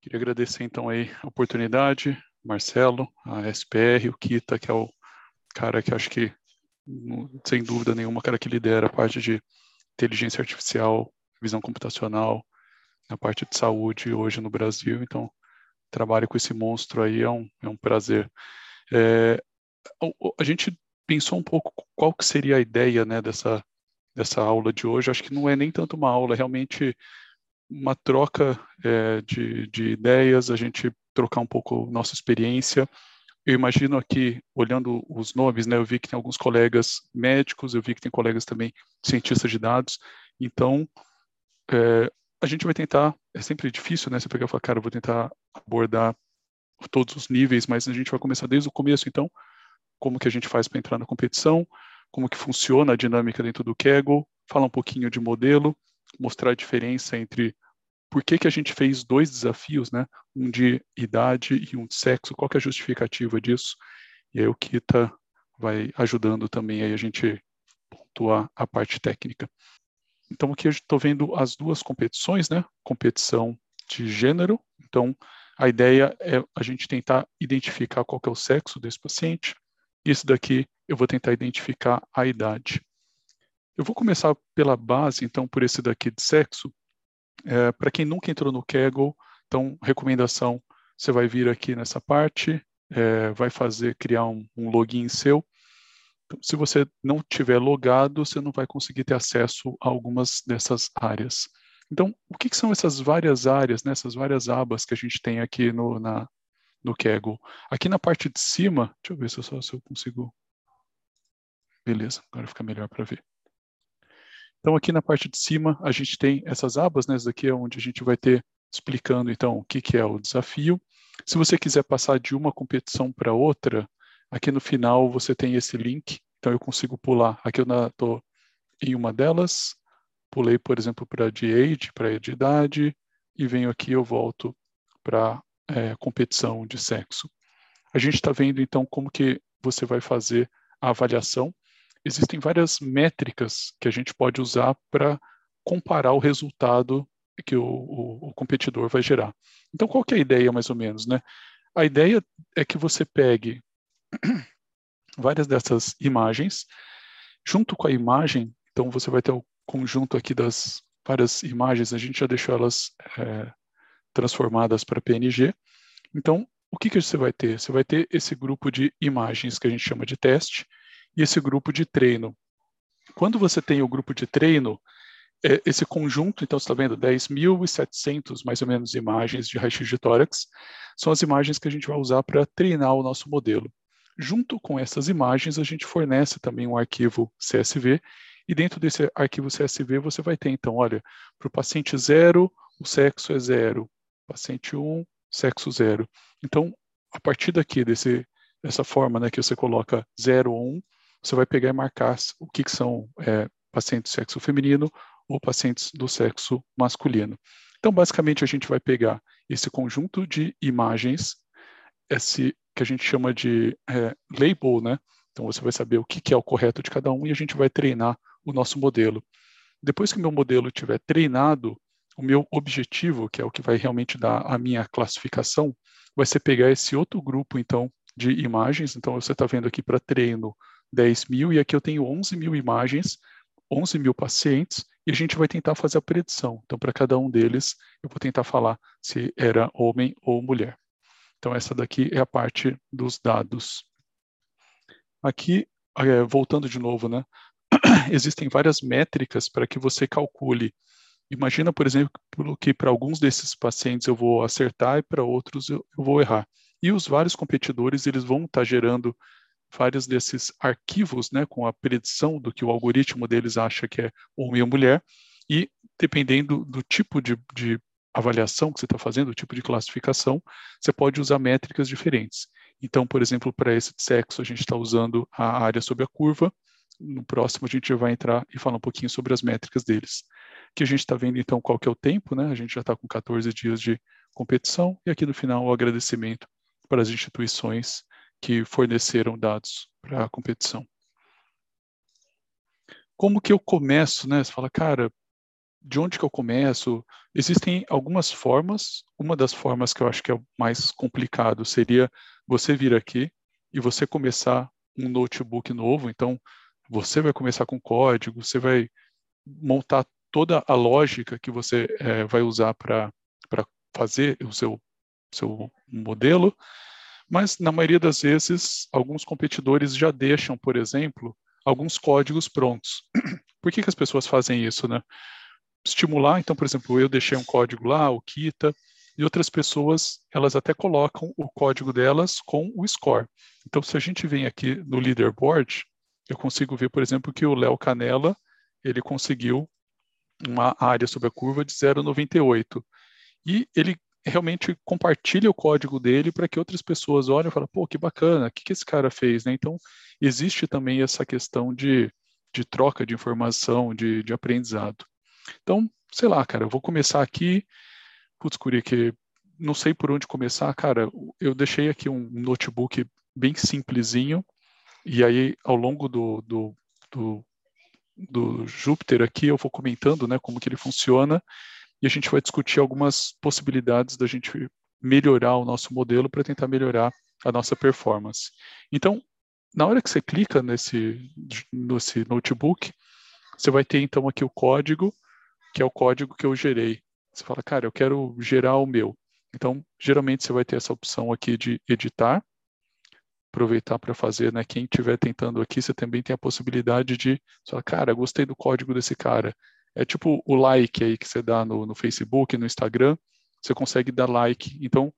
Queria agradecer então aí a oportunidade, Marcelo, a SPR, o Kita, que é o cara que acho que, sem dúvida nenhuma, cara que lidera a parte de inteligência artificial, visão computacional, na parte de saúde hoje no Brasil. Então, trabalho com esse monstro aí é um, é um prazer. É, a, a gente pensou um pouco qual que seria a ideia né, dessa, dessa aula de hoje. Acho que não é nem tanto uma aula, é realmente uma troca é, de, de ideias, a gente trocar um pouco nossa experiência. Eu imagino aqui, olhando os nomes, né, eu vi que tem alguns colegas médicos, eu vi que tem colegas também cientistas de dados. Então, é, a gente vai tentar, é sempre difícil, né, você pegar e falar, cara, eu vou tentar abordar todos os níveis, mas a gente vai começar desde o começo, então, como que a gente faz para entrar na competição, como que funciona a dinâmica dentro do Kaggle, falar um pouquinho de modelo, mostrar a diferença entre por que, que a gente fez dois desafios, né? Um de idade e um de sexo, qual que é a justificativa disso? E aí o Kita vai ajudando também aí a gente pontuar a parte técnica. Então aqui eu estou vendo as duas competições, né? Competição de gênero. Então a ideia é a gente tentar identificar qual que é o sexo desse paciente. Esse daqui eu vou tentar identificar a idade. Eu vou começar pela base, então, por esse daqui de sexo. É, Para quem nunca entrou no Kaggle, então, recomendação, você vai vir aqui nessa parte, é, vai fazer, criar um, um login seu. Então, se você não tiver logado, você não vai conseguir ter acesso a algumas dessas áreas. Então, o que, que são essas várias áreas, né, essas várias abas que a gente tem aqui no, na, no Kaggle? Aqui na parte de cima, deixa eu ver se eu, só, se eu consigo... Beleza, agora fica melhor para ver. Então, aqui na parte de cima, a gente tem essas abas, né? Essa daqui é onde a gente vai ter explicando, então, o que, que é o desafio. Se você quiser passar de uma competição para outra, aqui no final você tem esse link, então eu consigo pular. Aqui eu estou em uma delas, pulei, por exemplo, para de age, para de idade, e venho aqui eu volto para é, competição de sexo. A gente está vendo, então, como que você vai fazer a avaliação existem várias métricas que a gente pode usar para comparar o resultado que o, o, o, competidor vai gerar. Então, qual que é a ideia, mais ou menos? Né? A ideia é que você pegue várias dessas imagens, junto com a imagem, então você vai ter o conjunto aqui das várias imagens, a gente já deixou elas é, transformadas para PNG. Então, o que, que você vai ter? Você vai ter esse grupo de imagens que a gente chama de teste, e esse grupo de treino. Quando você tem o grupo de treino, é, esse conjunto, então você está vendo 10.700 mais ou menos imagens de raio-x de tórax, são as imagens que a gente vai usar para treinar o nosso modelo. Junto com essas imagens, a gente fornece também um arquivo CSV, e dentro desse arquivo CSV você vai ter, então, olha, para o paciente 0, o sexo é 0, paciente 1, um, sexo 0. Então, a partir daqui, desse, dessa forma né, que você coloca 0 ou 1, um, você vai pegar e marcar o que, que são é, pacientes do sexo feminino ou pacientes do sexo masculino. Então, basicamente, a gente vai pegar esse conjunto de imagens, esse que a gente chama de é, label, né? Então, você vai saber o que, que é o correto de cada um e a gente vai treinar o nosso modelo. Depois que o meu modelo estiver treinado, o meu objetivo, que é o que vai realmente dar a minha classificação, vai ser pegar esse outro grupo, então, de imagens. Então, você está vendo aqui para treino 10 mil, e aqui eu tenho 11 mil imagens, 11 mil pacientes, e a gente vai tentar fazer a predição. Então, para cada um deles, eu vou tentar falar se era homem ou mulher. Então, essa daqui é a parte dos dados. Aqui, é, voltando de novo, né? existem várias métricas para que você calcule. Imagina, por exemplo, que para alguns desses pacientes eu vou acertar e para outros eu, eu vou errar. E os vários competidores, eles vão estar tá gerando vários desses arquivos, né, com a predição do que o algoritmo deles acha que é homem ou mulher, e dependendo do tipo de, de avaliação que você está fazendo, o tipo de classificação, você pode usar métricas diferentes. Então, por exemplo, para esse sexo, a gente está usando a área sobre a curva. No próximo, a gente vai entrar e falar um pouquinho sobre as métricas deles. Que a gente está vendo, então, qual que é o tempo, né? A gente já está com 14 dias de competição. E aqui no final, o agradecimento para as instituições que forneceram dados para a competição. como que eu começo, né? Você fala, cara, de onde que eu começo? Existem algumas formas. Uma das formas que eu acho que é o mais complicado seria você vir aqui e você começar um notebook novo. Então, você vai começar com código, você vai montar toda a lógica que você é, vai usar para fazer o seu, seu modelo, mas na maioria das vezes, alguns competidores já deixam, por exemplo, alguns códigos prontos. Por que, que as pessoas fazem isso, né? Estimular, então, por exemplo, eu deixei um código lá, o Kita, e outras pessoas, elas até colocam o código delas com o score. Então, se a gente vem aqui no leaderboard, eu consigo ver, por exemplo, que o Léo Canela, ele conseguiu uma área sobre a curva de 0,98. E ele realmente compartilha o código dele para que outras pessoas olhem e falem, pô, que bacana, o que, que esse cara fez? Né? Então, existe também essa questão de, de troca de informação, de, de aprendizado. Então, sei lá, cara, eu vou começar aqui, putz, Curi, que não sei por onde começar, cara, eu deixei aqui um notebook bem simplesinho, e aí, ao longo do, do, do do Júpiter aqui, eu vou comentando né, como que ele funciona e a gente vai discutir algumas possibilidades da gente melhorar o nosso modelo para tentar melhorar a nossa performance. Então, na hora que você clica nesse, nesse notebook, você vai ter então aqui o código, que é o código que eu gerei. Você fala, cara, eu quero gerar o meu. Então, geralmente você vai ter essa opção aqui de editar, aproveitar para fazer, né? Quem estiver tentando aqui, você também tem a possibilidade de falar, cara, gostei do código desse cara. É tipo o like aí que você dá no, no Facebook, no Instagram, você consegue dar like. Então,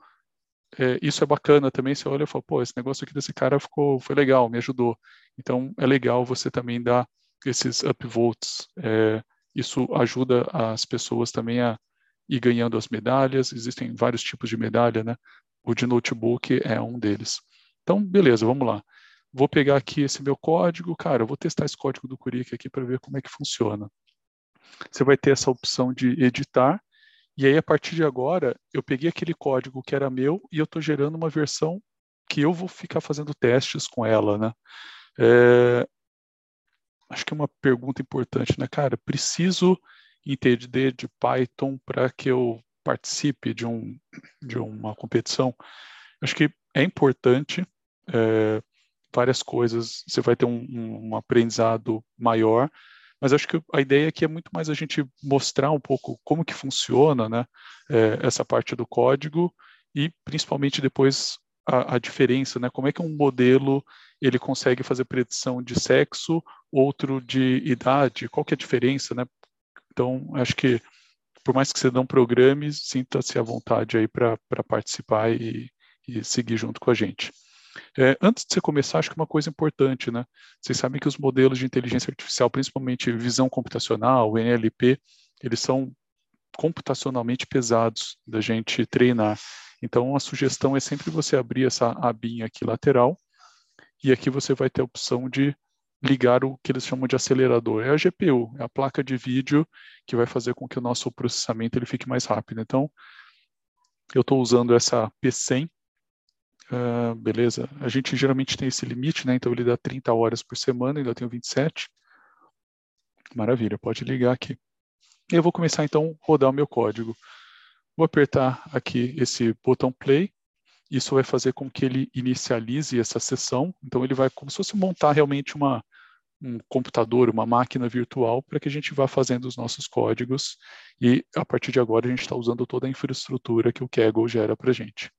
é, isso é bacana também. Você olha e fala, pô, esse negócio aqui desse cara ficou, foi legal, me ajudou. Então, é legal você também dar esses upvotes. É, isso ajuda as pessoas também a ir ganhando as medalhas. Existem vários tipos de medalha, né? O de notebook é um deles. Então, beleza, vamos lá. Vou pegar aqui esse meu código, cara, eu vou testar esse código do Curic aqui para ver como é que funciona. Você vai ter essa opção de editar, e aí a partir de agora, eu peguei aquele código que era meu e eu estou gerando uma versão que eu vou ficar fazendo testes com ela, né? É... Acho que é uma pergunta importante, né, cara? Preciso entender de Python para que eu participe de, um, de uma competição? Acho que é importante, é, várias coisas, você vai ter um, um, aprendizado maior, mas acho que a ideia aqui é muito mais a gente mostrar um pouco como que funciona né, é, essa parte do código e principalmente depois a, a, diferença, né, como é que um modelo ele consegue fazer predição de sexo, outro de idade, qual que é a diferença, né? Então, acho que por mais que você não programe, sinta-se à vontade aí para participar e, e seguir junto com a gente. É, antes de você começar, acho que uma coisa importante, né? Vocês sabem que os modelos de inteligência artificial, principalmente visão computacional, NLP, eles são computacionalmente pesados da gente treinar. Então, a sugestão é sempre você abrir essa abinha aqui lateral e aqui você vai ter a opção de ligar o que eles chamam de acelerador. É a GPU, é a placa de vídeo que vai fazer com que o nosso processamento ele fique mais rápido. Então, eu estou usando essa P100 Uh, beleza. A gente geralmente tem esse limite, né? Então ele dá 30 horas por semana, ainda tenho 27. Maravilha, pode ligar aqui. Eu vou começar então a rodar o meu código. Vou apertar aqui esse botão play. Isso vai fazer com que ele inicialize essa sessão. Então ele vai como se fosse montar realmente uma, um computador, uma máquina virtual, para que a gente vá fazendo os nossos códigos. E a partir de agora a gente está usando toda a infraestrutura que o Kaggle gera para a gente.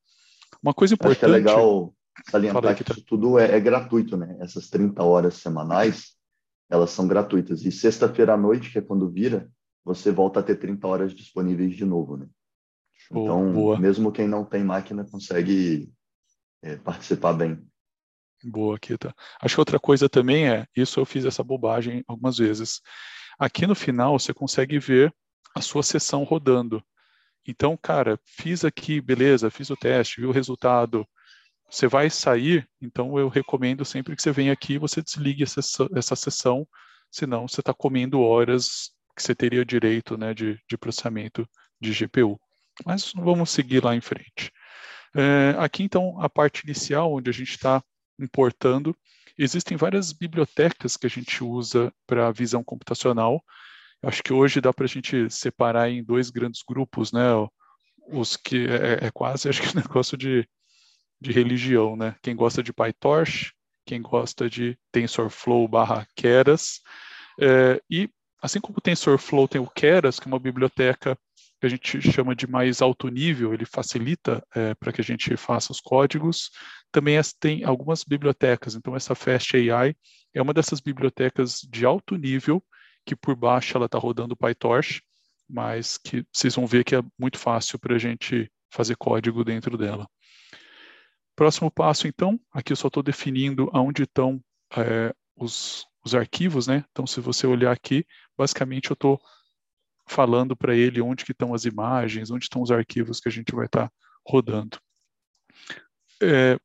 Uma coisa importante. Acho que é legal salientar que isso tudo é, é, gratuito, né? Essas 30 horas semanais, elas são gratuitas. E sexta-feira à noite, que é quando vira, você volta a ter 30 horas disponíveis de novo, né? então, boa. mesmo quem não tem máquina consegue é, participar bem. Boa, Kita. Acho que outra coisa também é, isso eu fiz essa bobagem algumas vezes. Aqui no final você consegue ver a sua sessão rodando. Então, cara, fiz aqui, beleza, fiz o teste, vi o resultado, você vai sair, então eu recomendo sempre que você venha aqui, você desligue essa, essa sessão, senão você está comendo horas que você teria direito né, de, de processamento de GPU. Mas vamos seguir lá em frente. É, aqui, então, a parte inicial, onde a gente está importando, Existem várias bibliotecas que a gente usa para visão computacional. Acho que hoje dá para a gente separar em dois grandes grupos, né? Os que é, é quase, acho que um negócio de, de religião, né? Quem gosta de PyTorch, quem gosta de TensorFlow barra Keras, é, e assim como o TensorFlow tem o Keras, que é uma biblioteca que a gente chama de mais alto nível, ele facilita é, para que a gente faça os códigos. Também tem algumas bibliotecas, então essa Fast AI é uma dessas bibliotecas de alto nível, que por baixo ela está rodando PyTorch, mas que vocês vão ver que é muito fácil para a gente fazer código dentro dela. Próximo passo, então, aqui eu só estou definindo aonde estão é, os, os arquivos, né? Então, se você olhar aqui, basicamente eu estou falando para ele onde que estão as imagens, onde estão os arquivos que a gente vai estar tá rodando. É,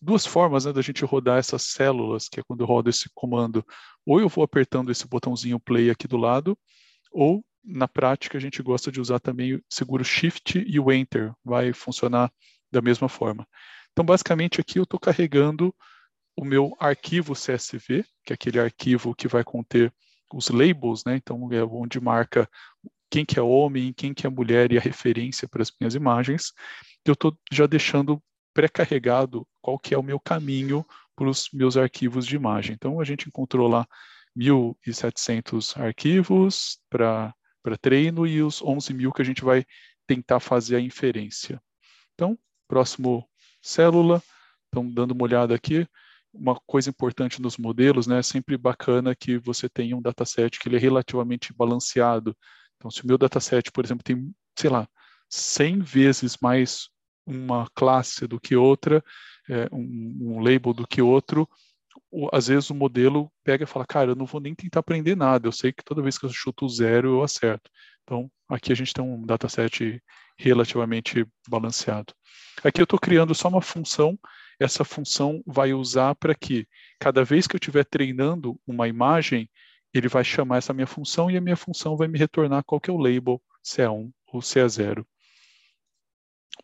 duas formas né, da gente rodar essas células, que é quando eu rodo esse comando, ou eu vou apertando esse botãozinho play aqui do lado, ou na prática a gente gosta de usar também segura o shift e o enter, vai funcionar da mesma forma. Então basicamente aqui eu estou carregando o meu arquivo CSV, que é aquele arquivo que vai conter os labels, né? Então é onde marca quem que é homem, quem que é mulher e a referência para as minhas imagens. Eu estou já deixando pré-carregado qual que é o meu caminho para os meus arquivos de imagem. Então a gente encontrou lá 1.700 arquivos para treino e os 11 mil que a gente vai tentar fazer a inferência. Então, próximo célula, então dando uma olhada aqui, uma coisa importante nos modelos, né, é sempre bacana que você tenha um dataset que ele é relativamente balanceado. Então, se o meu dataset, por exemplo, tem, sei lá, 100 vezes mais uma classe do que outra, é, um, um, label do que outro, o, às vezes o modelo pega e fala, cara, eu não vou nem tentar aprender nada, eu sei que toda vez que eu chuto zero, eu acerto. Então, aqui a gente tem um dataset relativamente balanceado. Aqui eu estou criando só uma função essa função vai usar para que cada vez que eu estiver treinando uma imagem, ele vai chamar essa minha função e a minha função vai me retornar qual que é o label, se é 1 ou se é 0.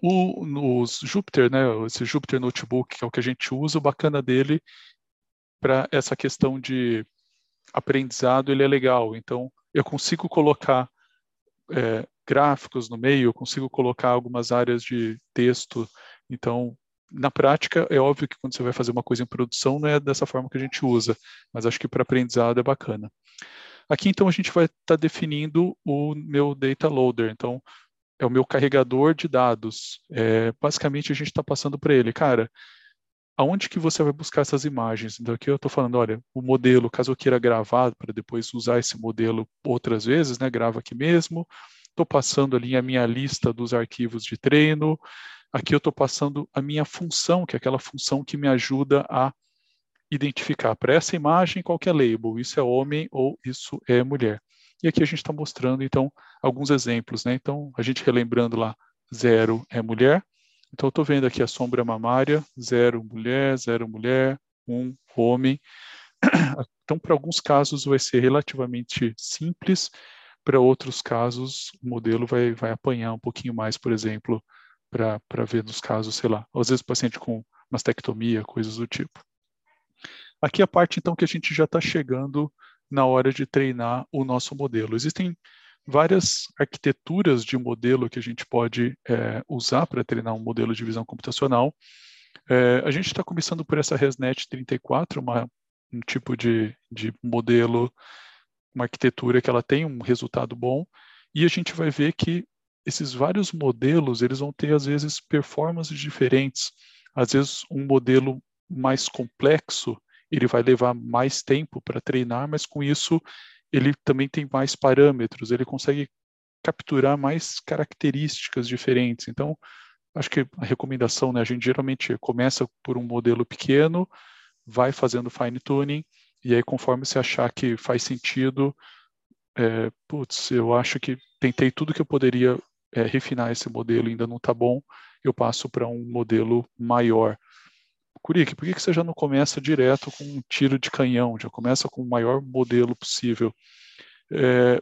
O, nos Jupyter, né, esse Jupyter Notebook, que é o que a gente usa, o bacana dele para essa questão de aprendizado, ele é legal. Então, eu consigo colocar é, gráficos no meio, eu consigo colocar algumas áreas de texto. Então, na prática, é óbvio que quando você vai fazer uma coisa em produção, não é dessa forma que a gente usa, mas acho que para aprendizado é bacana. Aqui, então, a gente vai estar tá definindo o meu data loader. Então, é o meu carregador de dados. É, basicamente, a gente está passando para ele, cara, aonde que você vai buscar essas imagens? Então, aqui eu estou falando, olha, o modelo, caso eu queira gravar para depois usar esse modelo outras vezes, né, grava aqui mesmo. Estou passando ali a minha lista dos arquivos de treino. Aqui eu estou passando a minha função, que é aquela função que me ajuda a identificar para essa imagem qual é label, isso é homem ou isso é mulher. E aqui a gente está mostrando, então, alguns exemplos. Né? Então, a gente relembrando lá, zero é mulher. Então, eu estou vendo aqui a sombra mamária, zero mulher, zero mulher, um homem. Então, para alguns casos vai ser relativamente simples, para outros casos o modelo vai, vai apanhar um pouquinho mais, por exemplo, para ver nos casos, sei lá, às vezes paciente com mastectomia, coisas do tipo. Aqui a parte, então, que a gente já está chegando na hora de treinar o nosso modelo. Existem várias arquiteturas de modelo que a gente pode é, usar para treinar um modelo de visão computacional. É, a gente está começando por essa ResNet 34, uma, um tipo de, de modelo, uma arquitetura que ela tem um resultado bom, e a gente vai ver que esses vários modelos, eles vão ter, às vezes, performances diferentes. Às vezes, um modelo mais complexo, ele vai levar mais tempo para treinar, mas com isso, ele também tem mais parâmetros, ele consegue capturar mais características diferentes. Então, acho que a recomendação, né, a gente geralmente começa por um modelo pequeno, vai fazendo fine tuning, e aí conforme você achar que faz sentido, é, putz, eu acho que tentei tudo que eu poderia é, refinar esse modelo ainda não está bom, eu passo para um modelo maior. Curique, por que, que você já não começa direto com um tiro de canhão, já começa com o maior modelo possível? É,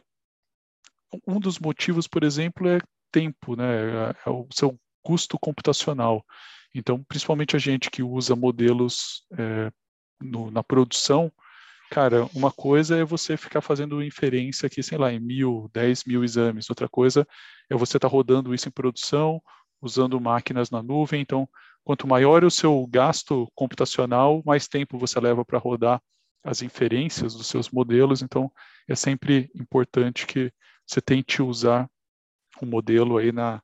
um dos motivos, por exemplo, é tempo, né? é o seu custo computacional. Então, principalmente a gente que usa modelos é, no, na produção, cara, uma coisa é você ficar fazendo inferência aqui, sei lá, em mil, dez mil exames. Outra coisa é você estar tá rodando isso em produção, usando máquinas na nuvem. Então, quanto maior o seu gasto computacional, mais tempo você leva para rodar as inferências dos seus modelos. Então, é sempre importante que você tente usar o modelo aí na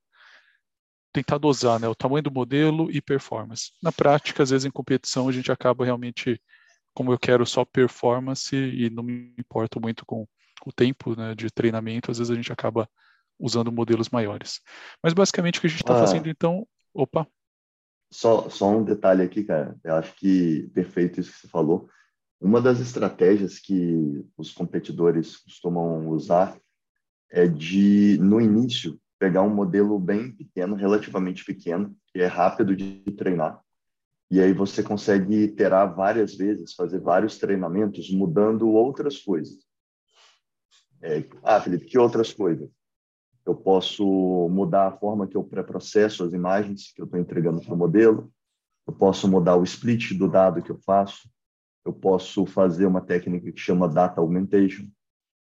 tentar dosar, né, o tamanho do modelo e performance. Na prática, às vezes em competição a gente acaba realmente como eu quero só performance e não me importo muito com o tempo né, de treinamento, às vezes a gente acaba usando modelos maiores. Mas basicamente o que a gente está ah, fazendo então, opa. Só, só um detalhe aqui, cara. Eu acho que perfeito isso que você falou. Uma das estratégias que os competidores costumam usar é de, no início, pegar um modelo bem pequeno, relativamente pequeno, que é rápido de treinar, e aí você consegue iterar várias vezes, fazer vários treinamentos, mudando outras coisas. É, ah, Felipe, que outras coisas? Eu posso mudar a forma que eu pré-processo as imagens que eu estou entregando para o modelo. Eu posso mudar o split do dado que eu faço. Eu posso fazer uma técnica que chama data augmentation.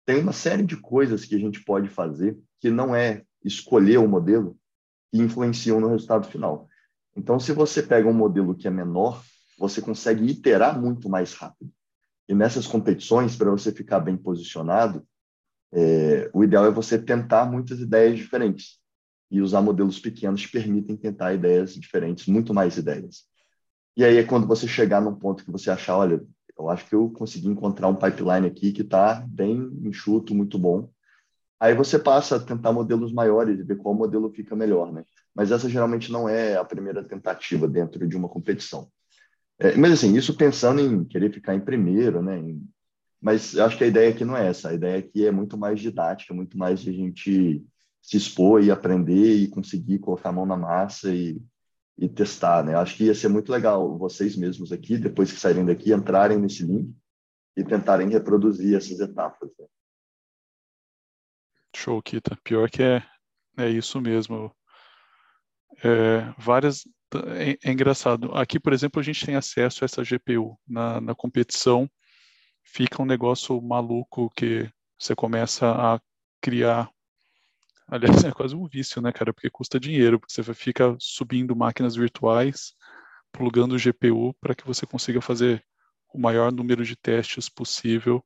Tem uma série de coisas que a gente pode fazer que não é escolher o modelo que influenciam no resultado final. Então, se você pega um modelo que é menor, você consegue iterar muito mais rápido. E nessas competições, para você ficar bem posicionado, é, o ideal é você tentar muitas ideias diferentes. E usar modelos pequenos permitem tentar ideias diferentes, muito mais ideias. E aí é quando você chegar num ponto que você achar, olha, eu acho que eu consegui encontrar um pipeline aqui que está bem enxuto, muito bom. Aí você passa a tentar modelos maiores e ver qual modelo fica melhor, né? mas essa geralmente não é a primeira tentativa dentro de uma competição. É, mas assim, isso pensando em querer ficar em primeiro, né? Em, mas acho que a ideia aqui não é essa. A ideia aqui é muito mais didática, muito mais de a gente se expor e aprender e conseguir colocar a mão na massa e, e testar, né? Acho que ia ser muito legal vocês mesmos aqui, depois que saírem daqui, entrarem nesse link e tentarem reproduzir essas etapas. Né? Show, Kita. Pior que é, é isso mesmo é, várias. É, é, engraçado. Aqui, por exemplo, a gente tem acesso a essa GPU. Na, na competição, fica um negócio maluco que você começa a criar. Aliás, é quase um vício, né, cara? Porque custa dinheiro, porque você fica subindo máquinas virtuais, plugando GPU para que você consiga fazer o maior número de testes possível.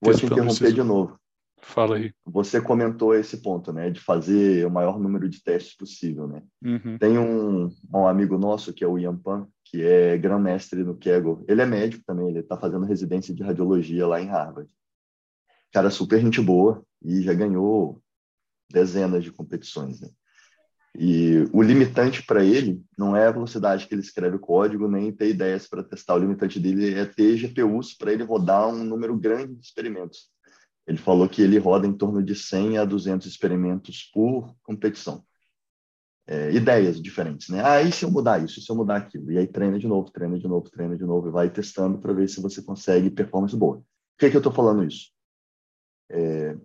Vou te interromper de novo. Fala aí. Você comentou esse ponto, né, de fazer o maior número de testes possível, né? Uhum. Tem um, um amigo nosso que é o Ian Pan, que é grão-mestre no Kegel. Ele é médico também, ele está fazendo residência de radiologia lá em Harvard. Cara super gente boa e já ganhou dezenas de competições, né? E o limitante para ele não é a velocidade que ele escreve o código, nem ter ideias para testar. O limitante dele é ter GPUs para ele rodar um número grande de experimentos. Ele falou que ele roda em torno de 100 a 200 experimentos por competição. É, ideias diferentes, né? Ah, e se eu mudar isso, se eu mudar aquilo? E aí treina de novo, treina de novo, treina de novo e vai testando para ver se você consegue performance boa. Por que, que eu estou falando isso? É,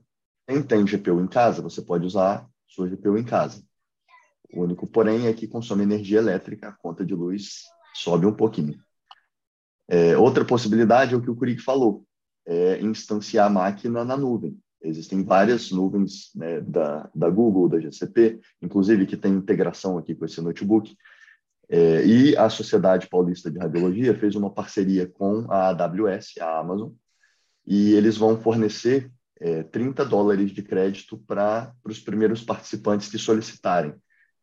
quem tem GPU em casa, você pode usar sua GPU em casa. O único porém é que consome energia elétrica, a conta de luz sobe um pouquinho. É, outra possibilidade é o que o Kurik falou é instanciar a máquina na nuvem. Existem várias nuvens né, da, da Google, da GCP, inclusive que tem integração aqui com esse notebook. É, e a Sociedade Paulista de Radiologia fez uma parceria com a AWS, a Amazon, e eles vão fornecer é, 30 dólares de crédito para os primeiros participantes que solicitarem.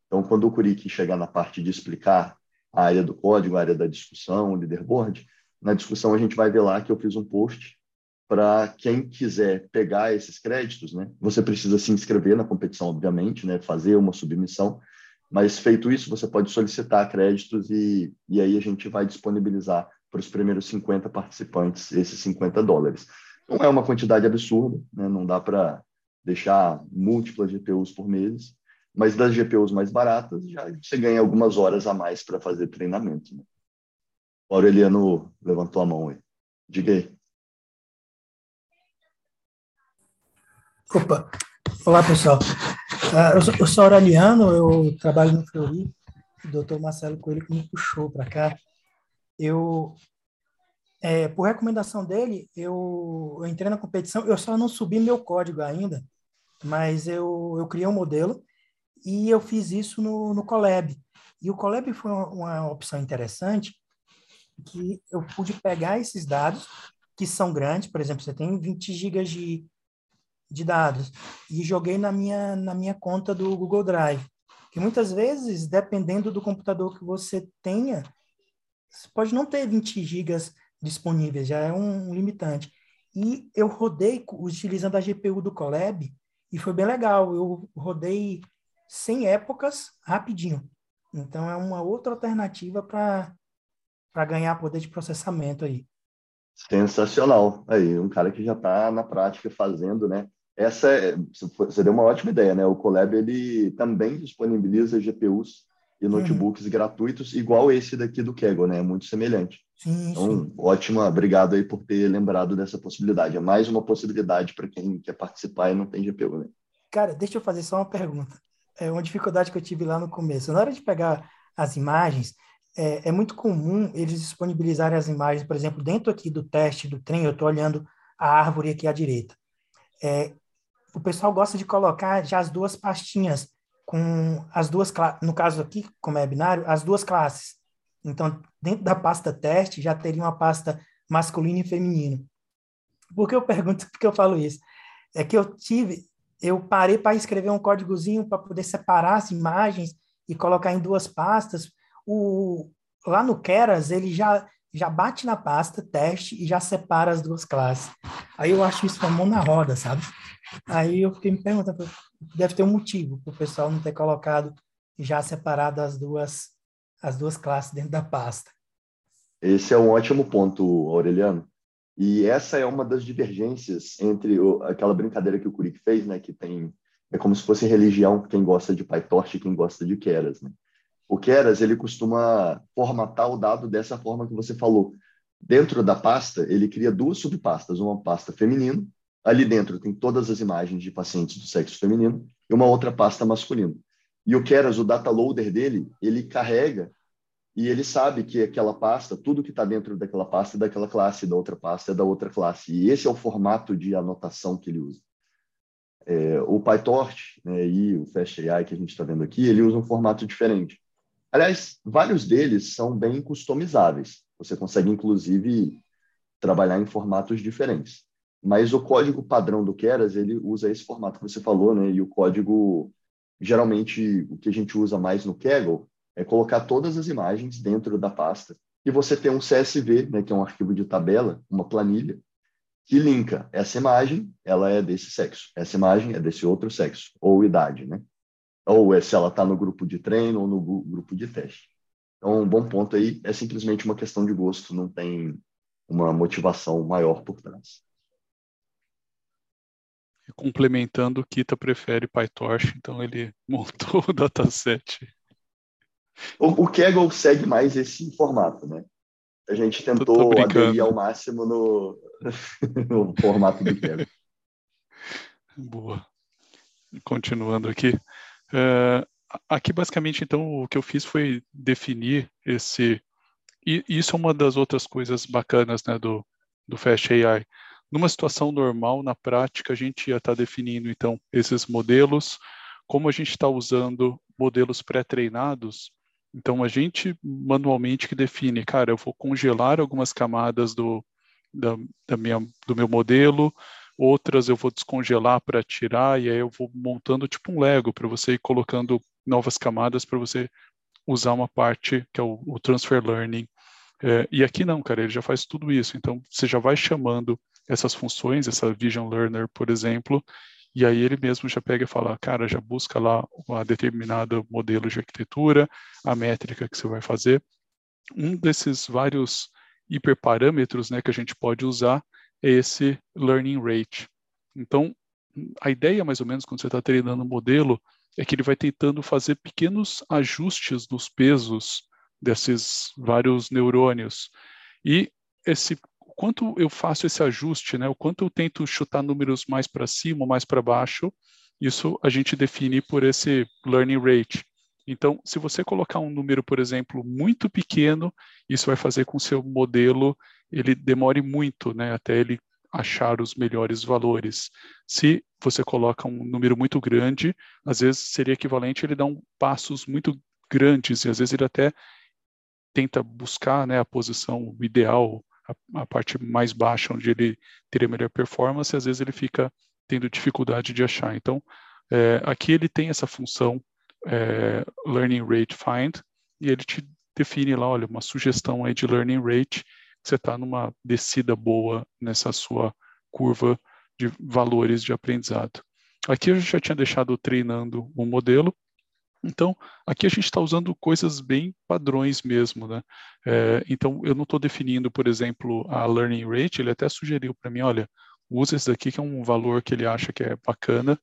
Então, quando o Curik chegar na parte de explicar a área do código, a área da discussão, o leaderboard, na discussão a gente vai ver lá que eu fiz um post para quem quiser pegar esses créditos, né? Você precisa se inscrever na competição, obviamente, né? Fazer uma submissão, mas feito isso, você pode solicitar créditos e, e aí a gente vai disponibilizar para os primeiros 50 participantes esses 50 dólares. Não é uma quantidade absurda, né? Não dá para deixar múltiplas GPUs por mês, mas das GPUs mais baratas já você ganha algumas horas a mais para fazer treinamento. Né? O Aureliano levantou a mão aí. Diga aí. Opa! Olá, pessoal. Uh, eu, sou, eu sou Aureliano, eu trabalho no Fleury. O doutor Marcelo Coelho que me puxou para cá. Eu, é, por recomendação dele, eu, eu, entrei na competição, eu só não subi meu código ainda, mas eu, eu criei um modelo e eu fiz isso no, no Colab. E o Colab foi uma, uma opção interessante, que eu pude pegar esses dados, que são grandes, por exemplo, você tem 20 gigas de, de dados, e joguei na minha, na minha conta do Google Drive. Que muitas vezes, dependendo do computador que você tenha, você pode não ter 20 gigas disponíveis, já é um limitante. E eu rodei utilizando a GPU do Colab e foi bem legal. Eu rodei sem épocas rapidinho. Então é uma outra alternativa para ganhar poder de processamento aí. Sensacional. Aí, um cara que já está na prática fazendo, né? Essa é, você deu uma ótima ideia, né? O Colab ele também disponibiliza GPUs e notebooks uhum. gratuitos, igual esse daqui do Kaggle, né? É muito semelhante. Sim, então, sim. ótima, obrigado aí por ter lembrado dessa possibilidade. É mais uma possibilidade para quem quer participar e não tem GPU, né? Cara, deixa eu fazer só uma pergunta. É uma dificuldade que eu tive lá no começo. Na hora de pegar as imagens, é, é muito comum eles disponibilizarem as imagens, por exemplo, dentro aqui do teste do trem, eu estou olhando a árvore aqui à direita. É, o pessoal gosta de colocar já as duas pastinhas com as duas, no caso aqui, como é binário, as duas classes. Então, dentro da pasta teste, já teria uma pasta masculino e feminino. Por que eu pergunto, que eu falo isso? É que eu tive, eu parei para escrever um códigozinho para poder separar as imagens e colocar em duas pastas. O, lá no Keras, ele já, já bate na pasta teste e já separa as duas classes. Aí eu acho isso uma mão na roda, sabe? Aí eu fiquei me perguntando, deve ter um motivo para o pessoal não ter colocado já separado as duas, as duas classes dentro da pasta. Esse é um ótimo ponto, Aureliano. E essa é uma das divergências entre o, aquela brincadeira que o Kurik fez, né, que tem é como se fosse religião quem gosta de PyTorch e quem gosta de Keras, né? O Keras, ele costuma formatar o dado dessa forma que você falou. Dentro da pasta, ele cria duas subpastas, uma pasta feminino Ali dentro tem todas as imagens de pacientes do sexo feminino e uma outra pasta masculino. E o Keras, o data loader dele, ele carrega e ele sabe que aquela pasta, tudo que está dentro daquela pasta é daquela classe, da outra pasta é da outra classe. E esse é o formato de anotação que ele usa. É, o PyTorch né, e o FastAI que a gente está vendo aqui, ele usa um formato diferente. Aliás, vários deles são bem customizáveis. Você consegue, inclusive, trabalhar em formatos diferentes. Mas o código padrão do Keras, ele usa esse formato que você falou, né? E o código, geralmente, o que a gente usa mais no Kaggle é colocar todas as imagens dentro da pasta e você tem um CSV, né, que é um arquivo de tabela, uma planilha, que linka essa imagem, ela é desse sexo, essa imagem é desse outro sexo, ou idade, né? Ou é se ela está no grupo de treino ou no grupo de teste. Então, um bom ponto aí é simplesmente uma questão de gosto, não tem uma motivação maior por trás complementando, o Kita prefere PyTorch, então ele montou o dataset. O, o Kaggle segue mais esse formato, né? A gente tentou aderir ao máximo no, no formato do Kaggle. Boa. Continuando aqui. Uh, aqui, basicamente, então, o que eu fiz foi definir esse... E isso é uma das outras coisas bacanas né, do, do Fast AI numa situação normal, na prática, a gente ia estar tá definindo, então, esses modelos, como a gente está usando modelos pré-treinados, então a gente manualmente que define, cara, eu vou congelar algumas camadas do, da, da minha, do meu modelo, outras eu vou descongelar para tirar, e aí eu vou montando tipo um Lego para você ir colocando novas camadas para você usar uma parte que é o, o transfer learning. É, e aqui não, cara, ele já faz tudo isso. Então você já vai chamando essas funções, essa Vision Learner, por exemplo, e aí ele mesmo já pega e fala, cara, já busca lá uma determinado modelo de arquitetura, a métrica que você vai fazer. Um desses vários hiperparâmetros né, que a gente pode usar esse learning rate. Então, a ideia, mais ou menos, quando você está treinando o modelo, é que ele vai tentando fazer pequenos ajustes dos pesos desses vários neurônios. E esse quanto eu faço esse ajuste, né? O quanto eu tento chutar números mais para cima, mais para baixo, isso a gente define por esse learning rate. Então, se você colocar um número, por exemplo, muito pequeno, isso vai fazer com que o seu modelo ele demore muito, né, até ele achar os melhores valores. Se você coloca um número muito grande, às vezes seria equivalente ele dar um passos muito grandes e às vezes ele até tenta buscar né, a posição ideal, a, a, parte mais baixa onde ele teria melhor performance, e às vezes ele fica tendo dificuldade de achar. Então, é, aqui ele tem essa função é, Learning Rate Find e ele te define lá, olha, uma sugestão aí de Learning Rate você está numa descida boa nessa sua curva de valores de aprendizado. Aqui eu já tinha deixado treinando um modelo, então aqui a gente está usando coisas bem padrões mesmo, né? É, então eu não estou definindo, por exemplo, a learning rate, ele até sugeriu para mim, olha, usa esse daqui que é um valor que ele acha que é bacana.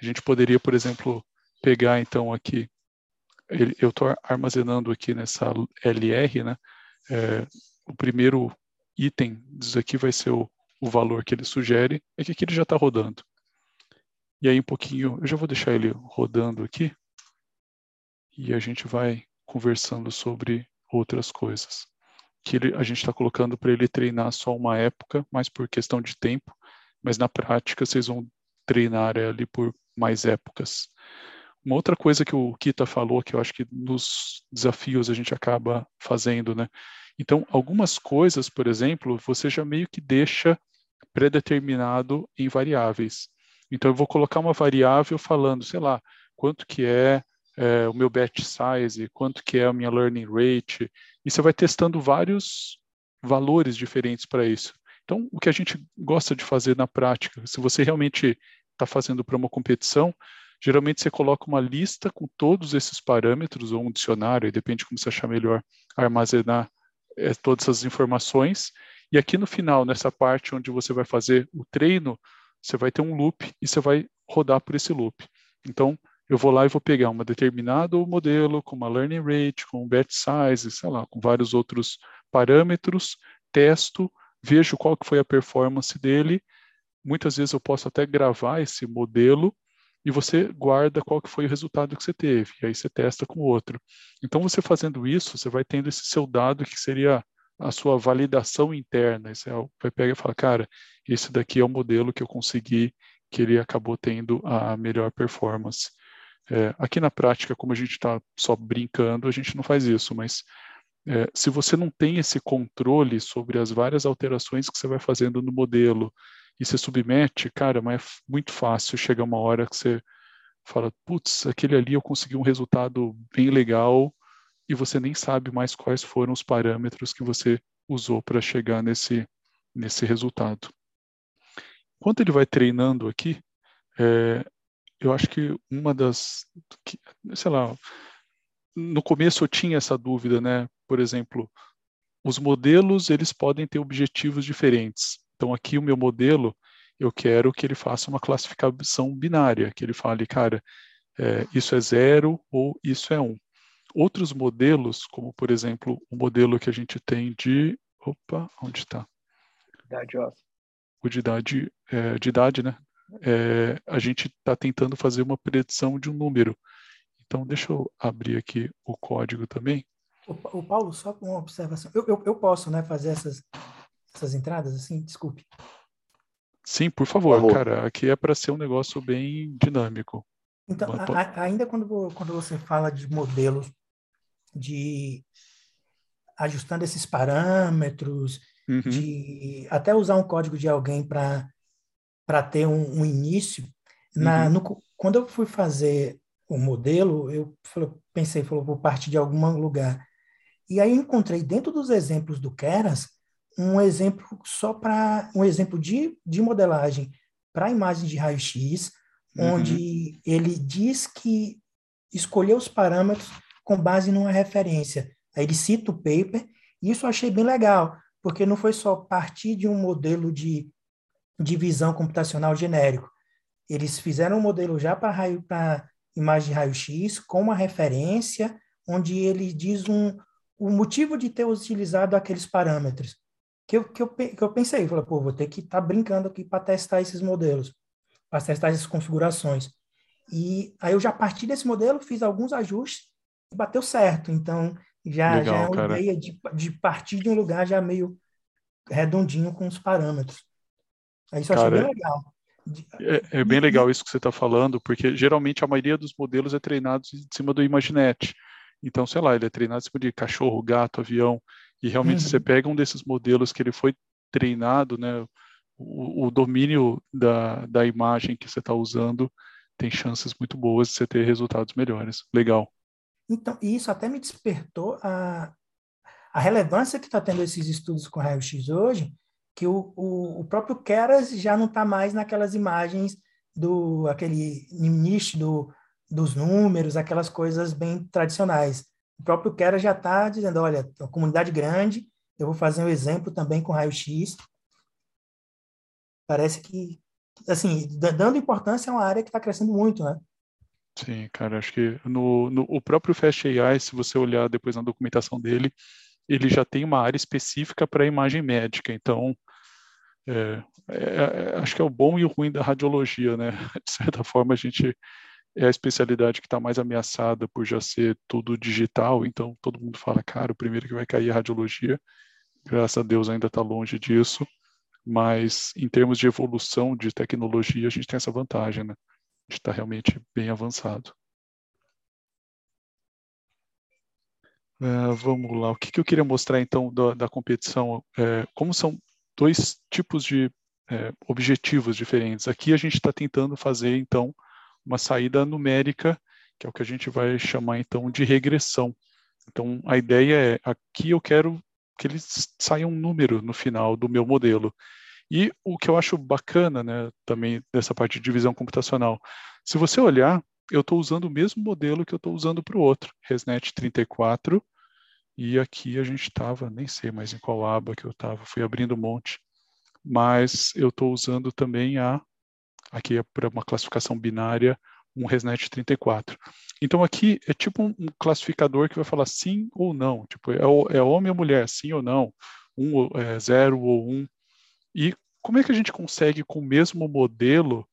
A gente poderia, por exemplo, pegar então aqui, eu estou armazenando aqui nessa LR, né? É, o primeiro item disso aqui vai ser o, o valor que ele sugere, é que aqui ele já está rodando. E aí um pouquinho, eu já vou deixar ele rodando aqui, e a gente vai conversando sobre outras coisas. Que ele, a gente está colocando para ele treinar só uma época, mais por questão de tempo, mas na prática vocês vão treinar ali por mais épocas. Uma outra coisa que o Kita falou, que eu acho que nos desafios a gente acaba fazendo, né? Então, algumas coisas, por exemplo, você já meio que deixa predeterminado em variáveis. Então, eu vou colocar uma variável falando, sei lá, quanto que é, é o meu batch size, quanto que é a minha learning rate, e você vai testando vários valores diferentes para isso. Então, o que a gente gosta de fazer na prática, se você realmente está fazendo para uma competição, geralmente você coloca uma lista com todos esses parâmetros, ou um dicionário, depende como você achar melhor armazenar é, todas essas informações. E aqui no final, nessa parte onde você vai fazer o treino, você vai ter um loop e você vai rodar por esse loop. Então, eu vou lá e vou pegar um determinado modelo com uma learning rate, com um batch size, sei lá, com vários outros parâmetros, testo, vejo qual que foi a performance dele. Muitas vezes eu posso até gravar esse modelo e você guarda qual que foi o resultado que você teve, e aí você testa com outro. Então, você fazendo isso, você vai tendo esse seu dado que seria a sua validação interna. Você vai pegar e falar, cara, esse daqui é o modelo que eu consegui, que ele acabou tendo a melhor performance. É, aqui na prática, como a gente está só brincando, a gente não faz isso, mas é, se você não tem esse controle sobre as várias alterações que você vai fazendo no modelo, e você submete, cara, mas é muito fácil chegar uma hora que você fala, putz, aquele ali eu consegui um resultado bem legal e você nem sabe mais quais foram os parâmetros que você usou para chegar nesse, nesse resultado. Enquanto ele vai treinando aqui, é, eu acho que uma das, que, sei lá, no começo eu tinha essa dúvida, né? Por exemplo, os modelos eles podem ter objetivos diferentes. Então, aqui o meu modelo, eu quero que ele faça uma classificação binária, que ele fale, cara, é, isso é zero ou isso é um. Outros modelos, como por exemplo o modelo que a gente tem de. Opa, onde está? Idade, ó. O de idade, é, de idade, né? É, a gente está tentando fazer uma predição de um número. Então, deixa eu abrir aqui o código também. O, o Paulo, só uma observação. Eu, eu, eu posso né, fazer essas, essas entradas assim? Desculpe. Sim, por favor, por favor. cara. Aqui é para ser um negócio bem dinâmico. Então, a, ainda quando, quando você fala de modelos de ajustando esses parâmetros, uhum. de até usar um código de alguém para para ter um, um início, na, uhum. no, quando eu fui fazer o modelo, eu pensei, falou, vou partir de algum lugar. E aí encontrei dentro dos exemplos do Keras um exemplo só para um exemplo de, de modelagem para imagem de raio-x, uhum. onde ele diz que escolheu os parâmetros com base numa referência. Aí ele cita o paper, e isso eu achei bem legal, porque não foi só partir de um modelo de divisão computacional genérico. Eles fizeram um modelo já para raio para imagem de raio-x com uma referência onde ele diz um, o motivo de ter utilizado aqueles parâmetros que eu, que eu, que eu pensei, falei, pô, vou ter que estar tá brincando aqui para testar esses modelos, para testar essas configurações. E aí eu já parti desse modelo, fiz alguns ajustes bateu certo. Então, já, Legal, já é uma cara. ideia de, de partir de um lugar já meio redondinho com os parâmetros. Isso eu achei bem legal. É, é, bem legal isso que você está falando, porque geralmente a maioria dos modelos é treinado em cima do Imaginet. Então, sei lá, ele é treinado em cima de cachorro, gato, avião, e realmente uhum. você pega um desses modelos que ele foi treinado, né, o, o domínio da, da imagem que você está usando tem chances muito boas de você ter resultados melhores. Legal. Então, isso até me despertou a, a relevância que está tendo esses estudos com raio-x hoje, que o, o, o próprio Keras já não está mais naquelas imagens do aquele niche do, dos números, aquelas coisas bem tradicionais. O próprio Keras já está dizendo, olha, uma comunidade grande, eu vou fazer um exemplo também com raio-x. Parece que, assim, dando importância a uma área que está crescendo muito, né? Sim, cara, acho que no, no, o próprio Fast AI, se você olhar depois na documentação dele, ele já tem uma área específica para imagem médica. Então, é, é, é, acho que é o bom e o ruim da radiologia, né? De certa forma, a gente é a especialidade que está mais ameaçada por já ser tudo digital. Então, todo mundo fala, cara, o primeiro que vai cair é a radiologia. Graças a Deus ainda está longe disso. Mas, em termos de evolução de tecnologia, a gente tem essa vantagem, né? A gente está realmente bem avançado. Uh, vamos lá, o que, que, eu queria mostrar então da, da competição? É, como são dois tipos de é, objetivos diferentes. Aqui a gente está tentando fazer então uma saída numérica, que é o que a gente vai chamar então de regressão. Então a ideia é aqui eu quero que ele saia um número no final do meu modelo. E o que eu acho bacana, né, também dessa parte de divisão computacional, se você olhar, eu estou usando o mesmo modelo que eu estou usando para o outro, ResNet 34, e aqui a gente estava, nem sei mais em qual aba que eu estava, fui abrindo um monte, mas eu estou usando também a, aqui é para uma classificação binária, um ResNet 34. Então aqui é tipo um, classificador que vai falar sim ou não, tipo é, é homem ou mulher, sim ou não, um, é, zero ou um. E como é que a gente consegue com o mesmo modelo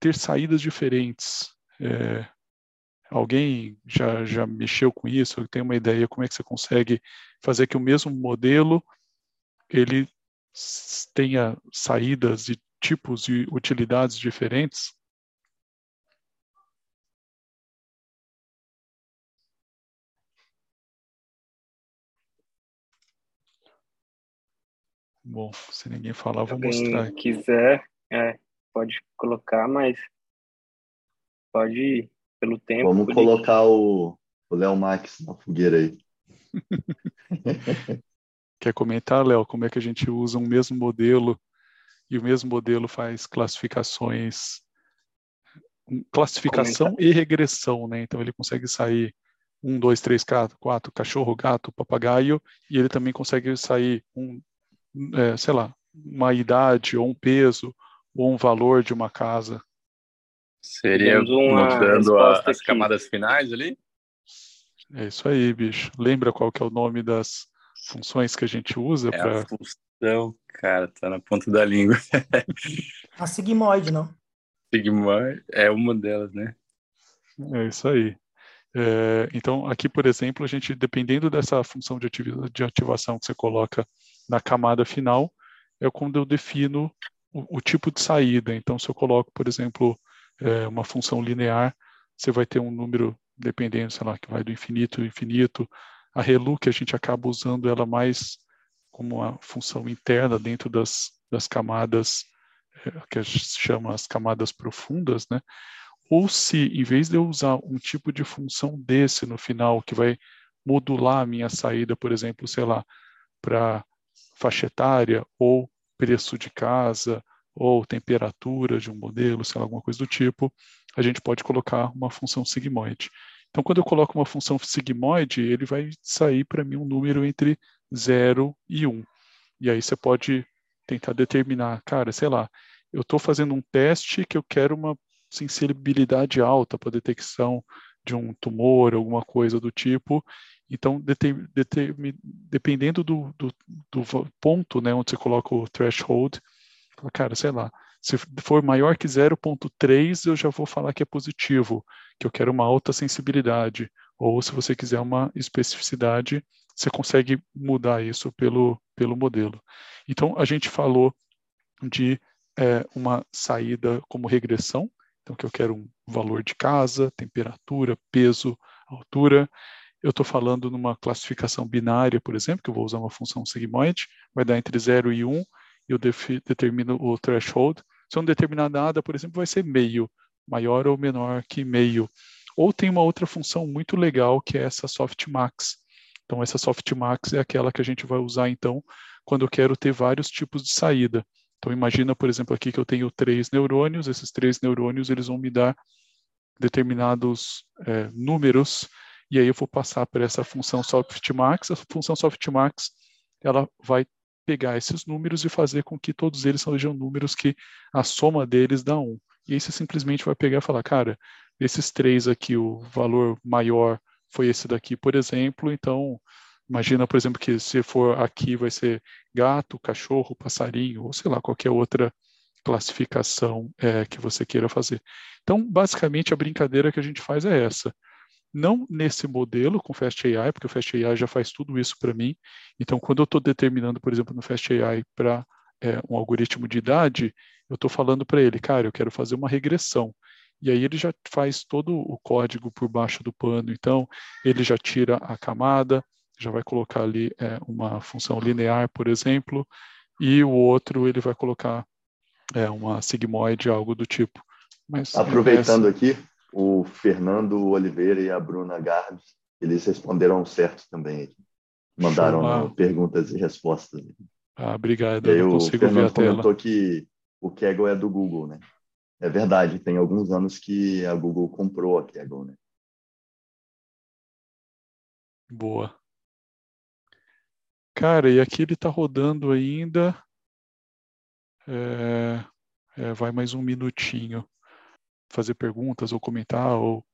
ter saídas diferentes? É, alguém já, já mexeu com isso? Tem uma ideia como é que você consegue fazer que o mesmo modelo ele tenha saídas tipos e utilidades diferentes? Bom, se ninguém falar, vou mostrar. Se quiser, é, pode colocar, mas pode ir pelo tempo. Vamos colocar o Léo Max na fogueira aí. Quer comentar, Léo, como é que a gente usa um mesmo modelo e o mesmo modelo faz classificações, classificação Comentar. e regressão, né? Então ele consegue sair um, dois, três, quatro, quatro, cachorro, gato, papagaio, e ele também consegue sair um, é, sei lá, uma idade ou um peso ou um valor de uma casa. Seria mostrando a, as camadas finais ali? É isso aí, bicho. Lembra qual que é o nome das funções que a gente usa? É pra... função, cara, tá na ponta da língua. a sigmoide, não? Sigmoide é uma delas, né? É isso aí. É, então, aqui, por exemplo, a gente, dependendo dessa função de, de ativação que você coloca na camada final, é quando eu defino o, o tipo de saída. Então, se eu coloco, por exemplo, é, uma função linear, você vai ter um número, dependendo, sei lá, que vai do infinito ao infinito. A ReLU, que a gente acaba usando ela mais como uma função interna dentro das, das camadas, é, que a gente chama as camadas profundas, né? Ou se, em vez de eu usar um tipo de função desse no final, que vai modular a minha saída, por exemplo, sei lá, para faixa etária ou preço de casa, ou temperatura de um modelo, sei lá, alguma coisa do tipo, a gente pode colocar uma função sigmoide. Então, quando eu coloco uma função sigmoide, ele vai sair para mim um número entre 0 e 1. Um. E aí você pode tentar determinar, cara, sei lá, eu estou fazendo um teste que eu quero uma sensibilidade alta para detecção de um tumor, alguma coisa do tipo. Então, dependendo do, do, do, ponto né, onde você coloca o threshold, cara, sei lá, se for maior que 0.3, eu já vou falar que é positivo, que eu quero uma alta sensibilidade. ou se você quiser uma especificidade, você consegue mudar isso pelo, pelo modelo. Então, a gente falou de é, uma saída como regressão, então que eu quero um valor de casa, temperatura, peso, altura. Eu estou falando numa classificação binária, por exemplo, que eu vou usar uma função sigmoide, vai dar entre 0 e 1, um, eu determino o threshold. Se eu não determinar nada, por exemplo, vai ser meio, maior ou menor que meio. Ou tem uma outra função muito legal, que é essa softmax. Então, essa softmax é aquela que a gente vai usar, então, quando eu quero ter vários tipos de saída. Então, imagina, por exemplo, aqui que eu tenho três neurônios, esses três neurônios, eles vão me dar determinados é, números, e aí eu vou passar para essa função softmax. A função softmax, ela vai pegar esses números e fazer com que todos eles sejam números que a soma deles dá 1. E aí você simplesmente vai pegar e falar, cara, desses três aqui, o valor maior foi esse daqui, por exemplo, então imagina, por exemplo, que se for aqui vai ser gato, cachorro, passarinho, ou sei lá, qualquer outra classificação é, que você queira fazer. Então, basicamente, a brincadeira que a gente faz é essa. Não nesse modelo com Fast AI, porque o Fast AI já faz tudo isso para mim. Então, quando eu estou determinando, por exemplo, no Fast AI para é, um algoritmo de idade, eu estou falando para ele, cara, eu quero fazer uma regressão. E aí ele já faz todo o código por baixo do pano. Então, ele já tira a camada, já vai colocar ali é, uma função linear, por exemplo, e o outro ele vai colocar é, uma sigmoide, algo do tipo. Mas, Aproveitando aqui, o Fernando Oliveira e a Bruna Garbes, eles responderam certo também. Mandaram perguntas e respostas. Ah, obrigado. E aí, o Fernando comentou que o Kaggle é do Google, né? É verdade, tem alguns anos que a Google comprou a Kaggle, né? Boa. Cara, e aqui ele está rodando ainda. É, é, vai mais um minutinho. Fazer perguntas ou comentar ou.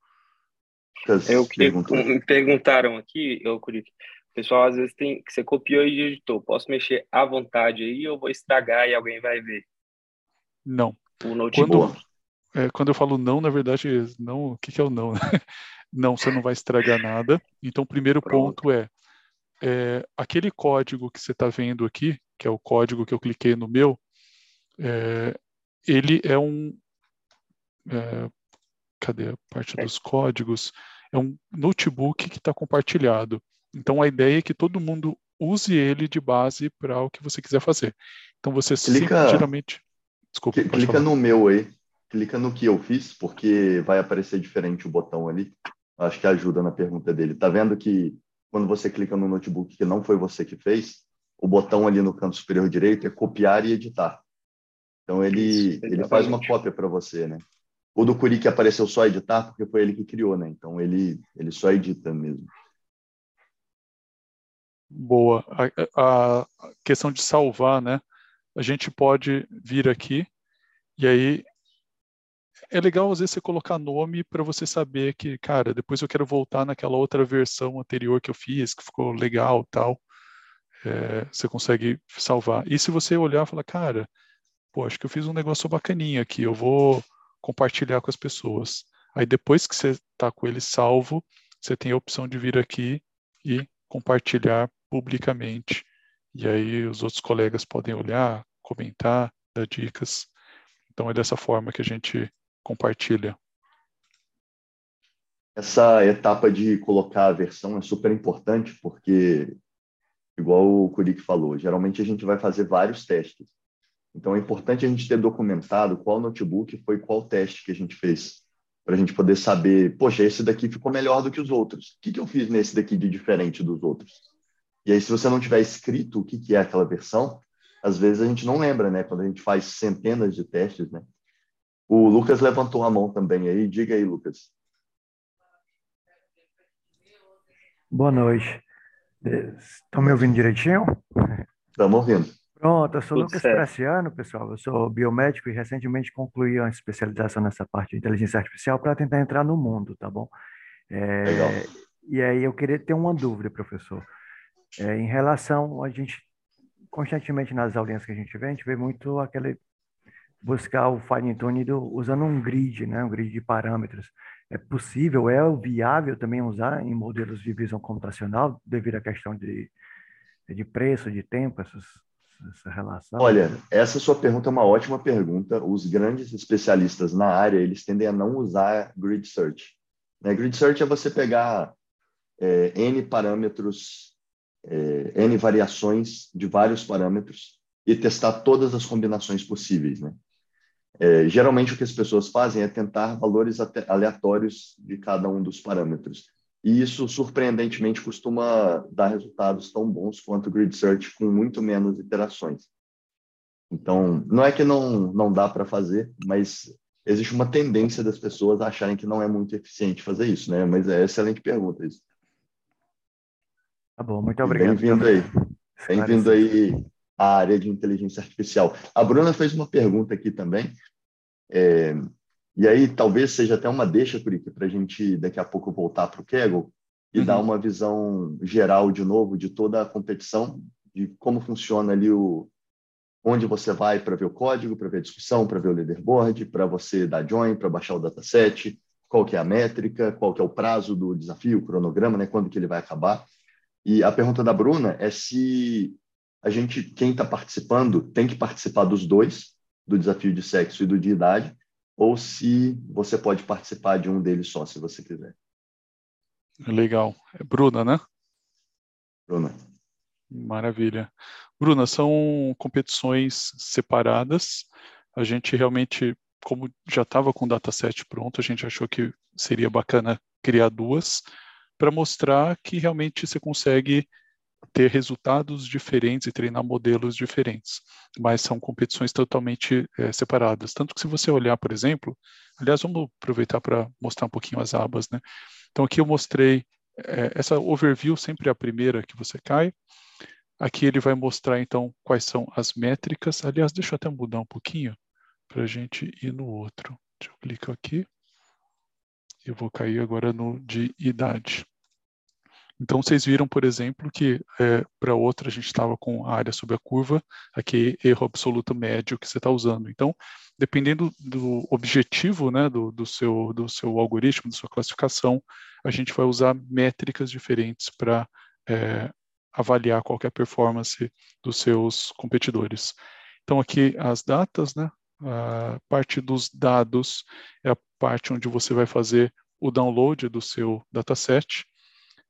Eu que, me perguntaram aqui, eu, o pessoal às vezes tem que você copiou e digitou. Posso mexer à vontade aí ou vou estragar e alguém vai ver? Não. O. Quando, é, quando eu falo não, na verdade, não, o que, que é o não? não, você não vai estragar nada. Então, o primeiro Pronto. ponto é, é, aquele código que você está vendo aqui, que é o código que eu cliquei no meu, é, ele é um. É, cadê a parte é. dos códigos? É um notebook que está compartilhado. Então, a ideia é que todo mundo use ele de base para o que você quiser fazer. Então, você clica, geralmente Desculpa. Clica falar. no meu aí. Clica no que eu fiz, porque vai aparecer diferente o botão ali. Acho que ajuda na pergunta dele. Tá vendo que quando você clica no notebook que não foi você que fez, o botão ali no canto superior direito é copiar e editar. Então ele, Isso, ele faz uma cópia para você, né? O do Curi que apareceu só editar, porque foi ele que criou, né? Então ele, ele só edita mesmo. Boa. A, a questão de salvar, né? A gente pode vir aqui e aí é legal às vezes você colocar nome para você saber que, cara, depois eu quero voltar naquela outra versão anterior que eu fiz, que ficou legal tal. É, você consegue salvar. E se você olhar e falar, cara, pô, acho que eu fiz um negócio bacaninha aqui, eu vou compartilhar com as pessoas. Aí depois que você está com ele salvo, você tem a opção de vir aqui e compartilhar publicamente. E aí os outros colegas podem olhar, comentar, dar dicas. Então é dessa forma que a gente compartilha. Essa etapa de colocar a versão é super importante porque, igual o Kurik falou, geralmente a gente vai fazer vários testes. Então é importante a gente ter documentado qual notebook foi qual teste que a gente fez, para a gente poder saber, poxa, esse daqui ficou melhor do que os outros. O que, que eu fiz nesse daqui de diferente dos outros? E aí, se você não tiver escrito o que, que é aquela versão, às vezes a gente não lembra, né? Quando a gente faz centenas de testes, né? O Lucas levantou a mão também aí. Diga aí, Lucas. Boa noite. Estão me ouvindo direitinho? Estamos ouvindo. Pronto, eu sou Tudo Lucas Praciano, pessoal. Eu sou biomédico e recentemente concluí uma especialização nessa parte de inteligência artificial para tentar entrar no mundo, tá bom? É, Legal. E aí eu queria ter uma dúvida, professor. É, em relação a gente constantemente nas aulinhas que a gente vê, a gente vê muito aquele buscar o fine tuning usando um grid, né? Um grid de parâmetros. É possível, é viável também usar em modelos de visão computacional devido à questão de, de preço, de tempo, essas, essa relação? Olha, essa sua pergunta é uma ótima pergunta. Os grandes especialistas na área, eles tendem a não usar grid search. Né? Grid search é você pegar é, N parâmetros, é, N variações de vários parâmetros e testar todas as combinações possíveis. Né? É, geralmente, o que as pessoas fazem é tentar valores aleatórios de cada um dos parâmetros. E isso, surpreendentemente, costuma dar resultados tão bons quanto o grid search com muito menos iterações. Então, não é que não, não dá para fazer, mas existe uma tendência das pessoas acharem que não é muito eficiente fazer isso, né? Mas é excelente pergunta isso. Tá bom, muito obrigado. Bem-vindo aí. Bem-vindo aí à área de inteligência artificial. A Bruna fez uma pergunta aqui também. É, e aí talvez seja até uma deixa, Curica, para a gente daqui a pouco voltar para o Kegel e uhum. dar uma visão geral de novo de toda a competição, de como funciona ali o, onde você vai para ver o código, para ver a discussão, para ver o leaderboard, para você dar join, para baixar o dataset, qual que é a métrica, qual que é o prazo do desafio, o cronograma, né, quando que ele vai acabar. E a pergunta da Bruna é se a gente, quem está participando, tem que participar dos dois, do desafio de sexo e do de idade, ou se você pode participar de um deles só, se você quiser. Legal. É Bruna, né? Bruna. Maravilha. Bruna, são competições separadas. A gente realmente, como já estava com o dataset pronto, a gente achou que seria bacana criar duas para mostrar que realmente você consegue ter resultados diferentes e treinar modelos diferentes, mas são competições totalmente é, separadas. Tanto que se você olhar, por exemplo, aliás, vamos aproveitar para mostrar um pouquinho as abas, né? Então aqui eu mostrei é, essa overview sempre é a primeira que você cai, Aqui ele vai mostrar, então, quais são as métricas. Aliás, deixa eu até mudar um pouquinho para a gente ir no outro. Deixa eu clicar aqui. Eu vou cair agora no de idade. Então, vocês viram, por exemplo, que é, para outra a gente estava com a área sobre a curva, aqui erro absoluto médio que você está usando. Então, dependendo do objetivo né, do, do, seu, do seu algoritmo, da sua classificação, a gente vai usar métricas diferentes para é, avaliar qual é a performance dos seus competidores. Então aqui as datas, né? A parte dos dados é a parte onde você vai fazer o download do seu dataset.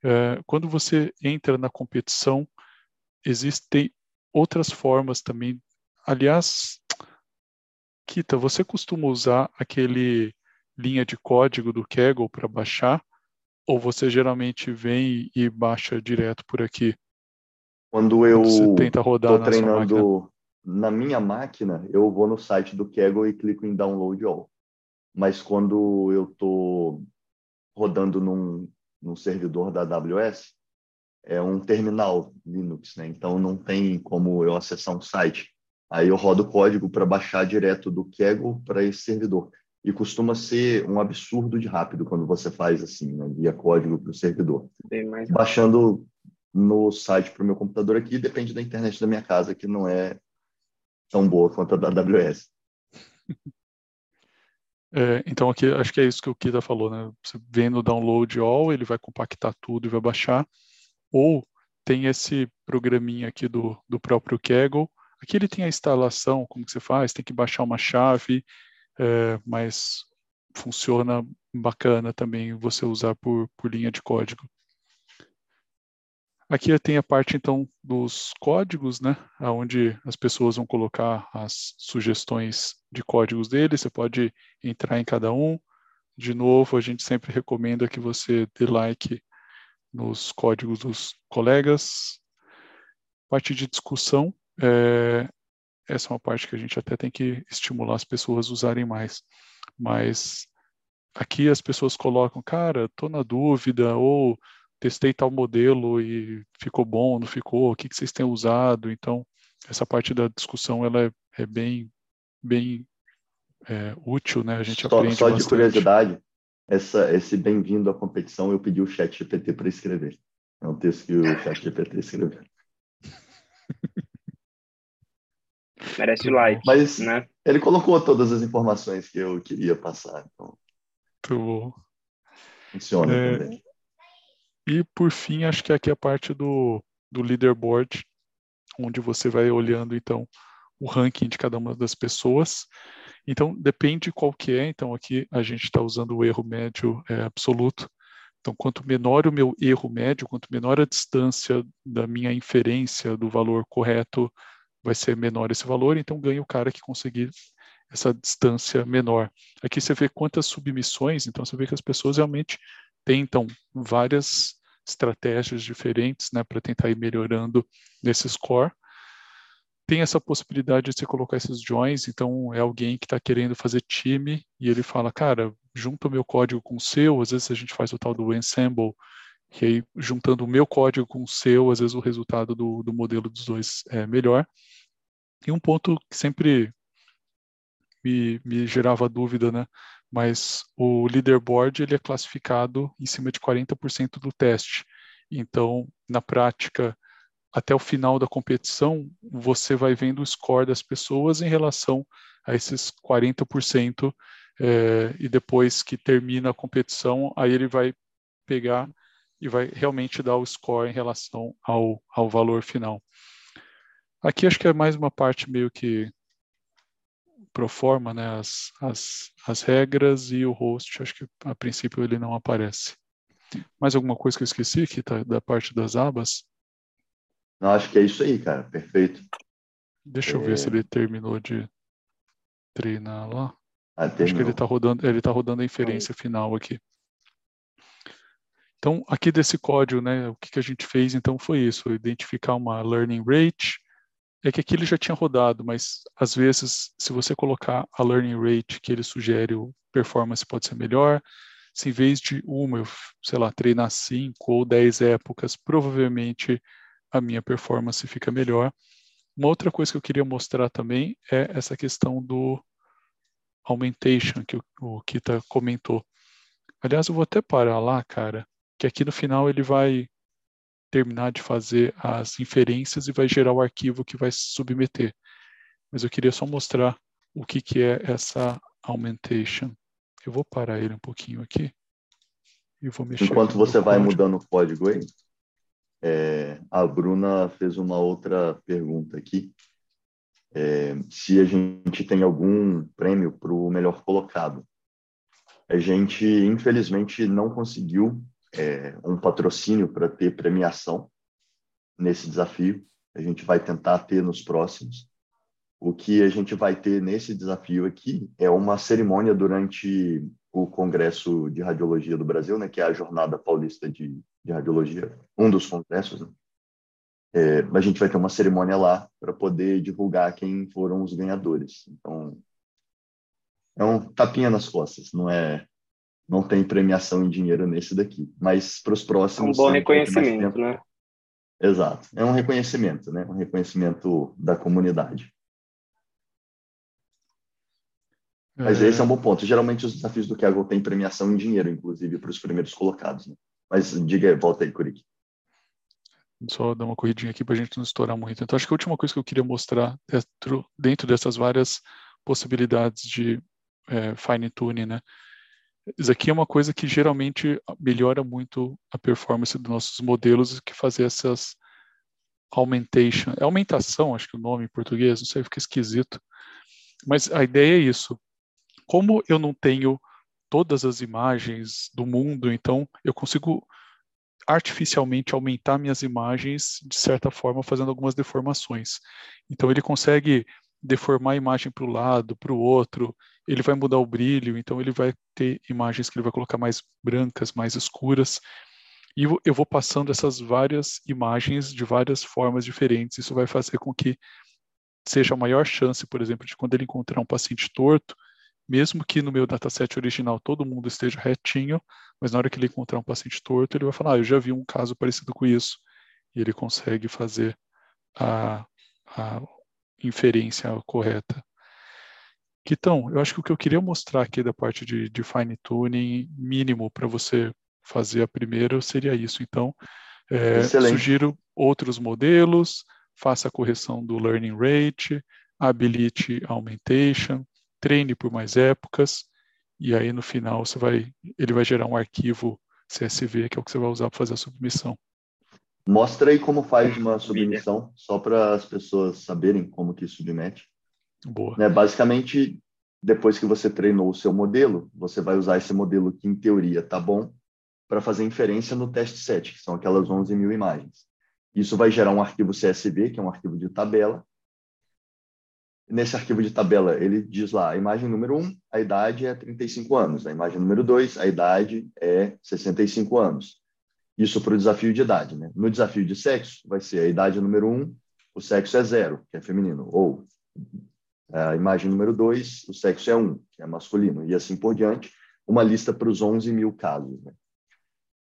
É, quando você entra na competição, existem outras formas também. Aliás, Kita, você costuma usar aquele linha de código do Kaggle para baixar? Ou você geralmente vem e baixa direto por aqui? Quando eu estou treinando na minha máquina, eu vou no site do Kaggle e clico em Download All. Mas quando eu estou rodando num, num servidor da AWS, é um terminal Linux, né? Então não tem como eu acessar um site. Aí eu rodo o código para baixar direto do Kaggle para esse servidor. E costuma ser um absurdo de rápido quando você faz assim, né? via código para o servidor. Baixando no site para o meu computador aqui, depende da internet da minha casa, que não é tão boa quanto a da AWS. É, então aqui acho que é isso que o Kita falou, né? Você vem no download all, ele vai compactar tudo e vai baixar, ou tem esse programinha aqui do, do próprio Kaggle. Aqui ele tem a instalação, como que você faz, tem que baixar uma chave, é, mas funciona bacana também você usar por, por linha de código. Aqui tem a parte então dos códigos, né, onde as pessoas vão colocar as sugestões de códigos deles. Você pode entrar em cada um. De novo, a gente sempre recomenda que você dê like nos códigos dos colegas. Parte de discussão, é, essa é uma parte que a gente até tem que estimular as pessoas a usarem mais. Mas aqui as pessoas colocam, cara, estou na dúvida, ou testei tal modelo e ficou bom, não ficou, o que, que vocês têm usado. Então, essa parte da discussão ela é, é bem, bem é, útil, né? A gente só, aprende Só de curiosidade, essa, esse bem-vindo à competição eu pedi o chat GPT para escrever. É um texto que o chat GPT escreveu. merece o like. Mas né? ele colocou todas as informações que eu queria passar. Então... Muito bom. Funciona é, também. E por fim, acho que aqui é a parte do, do leaderboard, onde você vai olhando então o ranking de cada uma das pessoas. Então, depende qual que é. Então, aqui a gente está usando o erro médio é, absoluto. Então, quanto menor o meu erro médio, quanto menor a distância da minha inferência do valor correto, vai ser menor esse valor. Então, ganha o cara que conseguir essa distância menor. Aqui você vê quantas submissões. Então, você vê que as pessoas realmente tentam várias estratégias diferentes né, para tentar ir melhorando nesse score. Tem essa possibilidade de você colocar esses joins, então é alguém que está querendo fazer time e ele fala, cara, junta o meu código com o seu, às vezes a gente faz o tal do ensemble, que aí juntando o meu código com o seu, às vezes o resultado do, do modelo dos dois é melhor. E um ponto que sempre me, me gerava dúvida, né? Mas o leaderboard ele é classificado em cima de 40% do teste. Então, na prática, até o final da competição, você vai vendo o score das pessoas em relação a esses 40%, é, e depois que termina a competição, aí ele vai pegar e vai realmente dar o score em relação ao, ao valor final. Aqui acho que é mais uma parte meio que pro forma, né, as, as, as regras e o host, acho que a princípio ele não aparece. Mais alguma coisa que eu esqueci que tá da parte das abas? Não, acho que é isso aí, cara. Perfeito. Deixa eu ver se é. ele terminou de treinar lá. Ah, acho que ele está rodando, ele tá rodando a inferência final aqui. Então, aqui desse código, né, o que, que a gente fez então foi isso, identificar uma learning rate, é que aqui ele já tinha rodado, mas às vezes, se você colocar a learning rate que ele sugere, o performance pode ser melhor. Se em vez de uma, eu, sei lá, treinar cinco ou dez épocas, provavelmente a minha performance fica melhor. Uma outra coisa que eu queria mostrar também é essa questão do augmentation que o, o Kita comentou. Aliás, eu vou até parar lá, cara, que aqui no final ele vai terminar de fazer as inferências e vai gerar o arquivo que vai submeter. Mas eu queria só mostrar o que, que é essa augmentation. Eu vou parar ele um pouquinho aqui e vou mexer. Enquanto você vai mudando o código aí, é, a Bruna fez uma outra pergunta aqui. É, se a gente tem algum prêmio para o melhor colocado. A gente, infelizmente, não conseguiu é, um patrocínio para ter premiação nesse desafio. A gente vai tentar ter nos próximos. O que a gente vai ter nesse desafio aqui é uma cerimônia durante o Congresso de Radiologia do Brasil, né, que é a Jornada Paulista de, de Radiologia, um dos congressos. Né? É, a gente vai ter uma cerimônia lá para poder divulgar quem foram os ganhadores. Então, é um tapinha nas costas, não é não tem premiação em dinheiro nesse daqui. Mas para os próximos. É um bom reconhecimento, né? Exato. É um reconhecimento, né? Um reconhecimento da comunidade. Mas é... esse é um bom ponto. Geralmente os desafios do Kaggle têm premiação em dinheiro, inclusive para os primeiros colocados. Né? Mas diga, volta aí, Kurik. Só dar uma corridinha aqui para a gente não estourar muito. Então, acho que a última coisa que eu queria mostrar dentro, dentro dessas várias possibilidades de é, fine tuning, né? Isso aqui é uma coisa que geralmente melhora muito a performance dos nossos modelos, que fazer essas augmentation, é aumentação, acho que o nome em português, não sei, fica esquisito. Mas a ideia é isso. Como eu não tenho todas as imagens do mundo, então eu consigo artificialmente aumentar minhas imagens de certa forma fazendo algumas deformações. Então ele consegue deformar a imagem para o lado, para o outro, ele vai mudar o brilho, então ele vai ter imagens que ele vai colocar mais brancas, mais escuras, e eu vou passando essas várias imagens de várias formas diferentes. Isso vai fazer com que seja a maior chance, por exemplo, de quando ele encontrar um paciente torto, mesmo que no meu dataset original todo mundo esteja retinho, mas na hora que ele encontrar um paciente torto, ele vai falar, ah, eu já vi um caso parecido com isso, e ele consegue fazer a, a inferência correta. Então, eu acho que o que eu queria mostrar aqui da parte de, de fine tuning mínimo para você fazer a primeira seria isso. Então, é, sugiro outros modelos, faça a correção do learning rate, habilite augmentation, treine por mais épocas, e aí no final você vai, ele vai gerar um arquivo CSV, que é o que você vai usar para fazer a submissão. Mostra aí como faz uma submissão, só para as pessoas saberem como que submete. Boa. Né, basicamente, depois que você treinou o seu modelo, você vai usar esse modelo que, em teoria, está bom, para fazer inferência no teste set, que são aquelas 11 mil imagens. Isso vai gerar um arquivo CSV, que é um arquivo de tabela. Nesse arquivo de tabela, ele diz lá, a imagem número 1, a idade é 35 anos. A imagem número 2, a idade é 65 anos. Isso para o desafio de idade. Né? No desafio de sexo, vai ser a idade número 1, o sexo é zero, que é feminino. Ou a imagem número 2, o sexo é 1, que é masculino. E assim por diante, uma lista para os 11 mil casos. Né?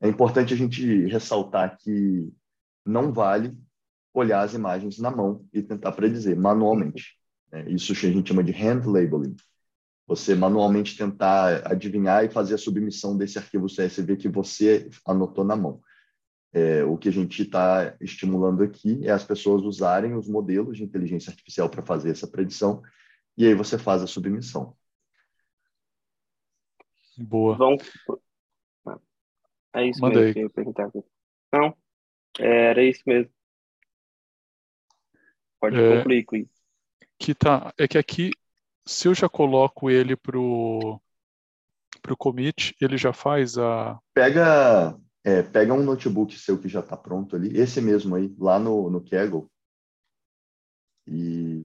É importante a gente ressaltar que não vale olhar as imagens na mão e tentar predizer manualmente. Né? Isso a gente chama de hand labeling. Você manualmente tentar adivinhar e fazer a submissão desse arquivo CSV que você anotou na mão. É, o que a gente está estimulando aqui é as pessoas usarem os modelos de inteligência artificial para fazer essa predição e aí você faz a submissão. Boa. Vamos... É isso Mandei. mesmo que eu ia perguntar. Não, é, era isso mesmo. Pode é, concluir, Cui. Que tá, é que aqui, se eu já coloco ele pro pro commit, ele já faz a pega é, pega um notebook seu que já está pronto ali, esse mesmo aí, lá no, no Kaggle, e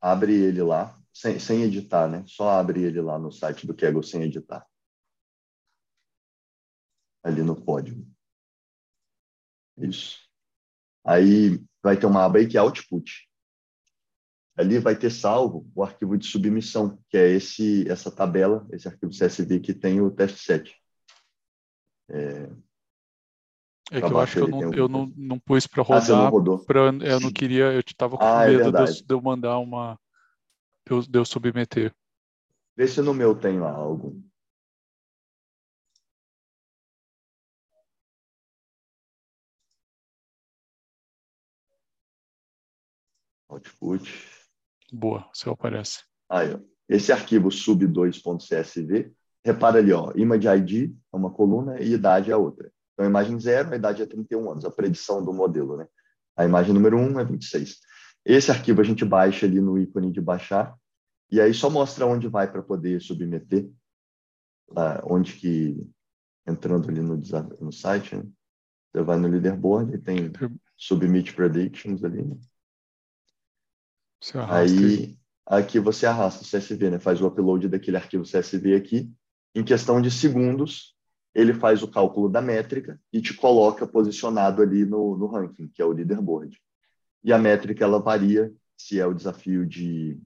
abre ele lá, sem, sem editar, né? Só abre ele lá no site do Kaggle sem editar. Ali no código. Isso. Aí vai ter uma aba aí que é Output. Ali vai ter salvo o arquivo de submissão, que é esse essa tabela, esse arquivo CSV que tem o teste set. É, é que eu acho que eu, não, eu não, não pus para rodar. Ah, não pra, eu não queria, eu estava com ah, é medo é de, eu, mandar uma. De eu, de eu submeter. Vê se no meu tem lá algum. Output. Boa, o seu aparece. Aí, ó. Esse arquivo sub2.csv, repara ali, ó, image ID é uma coluna e idade é a outra. Então, a imagem 0, a idade é 31 anos, a predição do modelo, né? A imagem número 1 um é 26. Esse arquivo a gente baixa ali no ícone de baixar, e aí só mostra onde vai para poder submeter, lá, onde que, entrando ali no, no site, né? você vai no leaderboard e tem submit predictions ali, né? Aí, aqui você arrasta o CSV, né? faz o upload daquele arquivo CSV aqui. Em questão de segundos, ele faz o cálculo da métrica e te coloca posicionado ali no, no ranking, que é o leaderboard. E a métrica ela varia se é o desafio de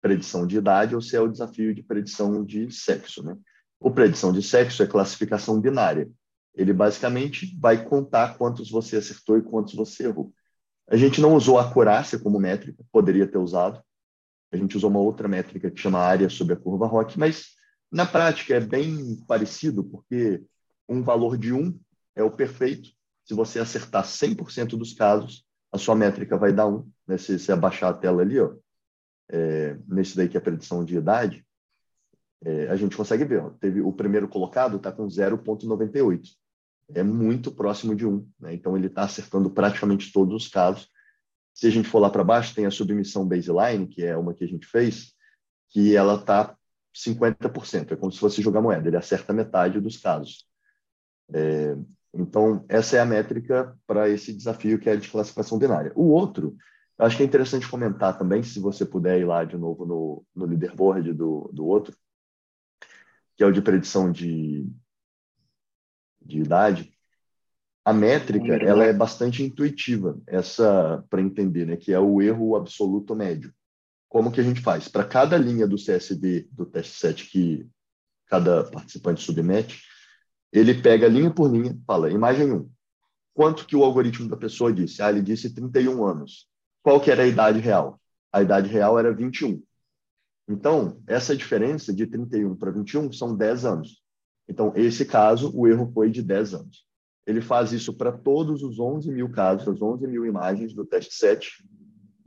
predição de idade ou se é o desafio de predição de sexo. Né? O predição de sexo é classificação binária. Ele basicamente vai contar quantos você acertou e quantos você errou. A gente não usou a acurácia como métrica, poderia ter usado. A gente usou uma outra métrica que chama área sobre a curva ROC, mas na prática é bem parecido, porque um valor de 1 é o perfeito. Se você acertar 100% dos casos, a sua métrica vai dar 1. Né? Se você abaixar a tela ali, ó, é, nesse daí que é a predição de idade, é, a gente consegue ver. Ó, teve o primeiro colocado está com 0,98 é muito próximo de 1. Né? Então, ele está acertando praticamente todos os casos. Se a gente for lá para baixo, tem a submissão baseline, que é uma que a gente fez, que ela está 50%. É como se fosse jogar moeda, ele acerta metade dos casos. É, então, essa é a métrica para esse desafio que é de classificação binária. O outro, acho que é interessante comentar também, se você puder ir lá de novo no, no leaderboard do, do outro, que é o de predição de, de idade, a métrica ela é bastante intuitiva, essa para entender, né, que é o erro absoluto médio. Como que a gente faz? Para cada linha do CSV do teste set que cada participante submete, ele pega linha por linha, fala, imagem 1, quanto que o algoritmo da pessoa disse? Ah, ele disse 31 anos. Qual que era a idade real? A idade real era 21. Então, essa diferença de 31 para 21 são 10 anos. Então, esse caso, o erro foi de 10 anos. Ele faz isso para todos os 11 mil casos, as 11 mil imagens do teste 7,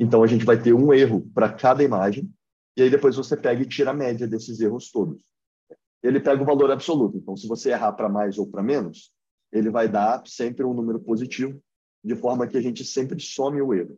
Então, a gente vai ter um erro para cada imagem, e aí depois você pega e tira a média desses erros todos. Ele pega o valor absoluto. Então, se você errar para mais ou para menos, ele vai dar sempre um número positivo, de forma que a gente sempre some o erro.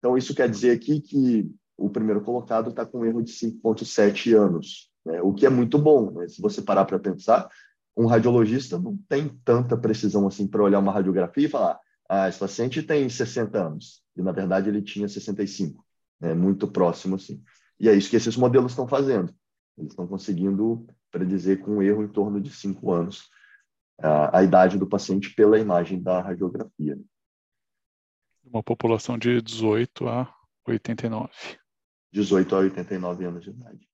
Então, isso quer dizer aqui que o primeiro colocado está com um erro de 5,7 anos, né? o que é muito bom. Né? Se você parar para pensar, um radiologista não tem tanta precisão assim para olhar uma radiografia e falar: ah, esse paciente tem 60 anos, e na verdade ele tinha 65, né? muito próximo assim. E é isso que esses modelos estão fazendo. Eles estão conseguindo predizer com um erro em torno de 5 anos a, a idade do paciente pela imagem da radiografia. Uma população de 18 a 89. 18 a 89 anos de idade.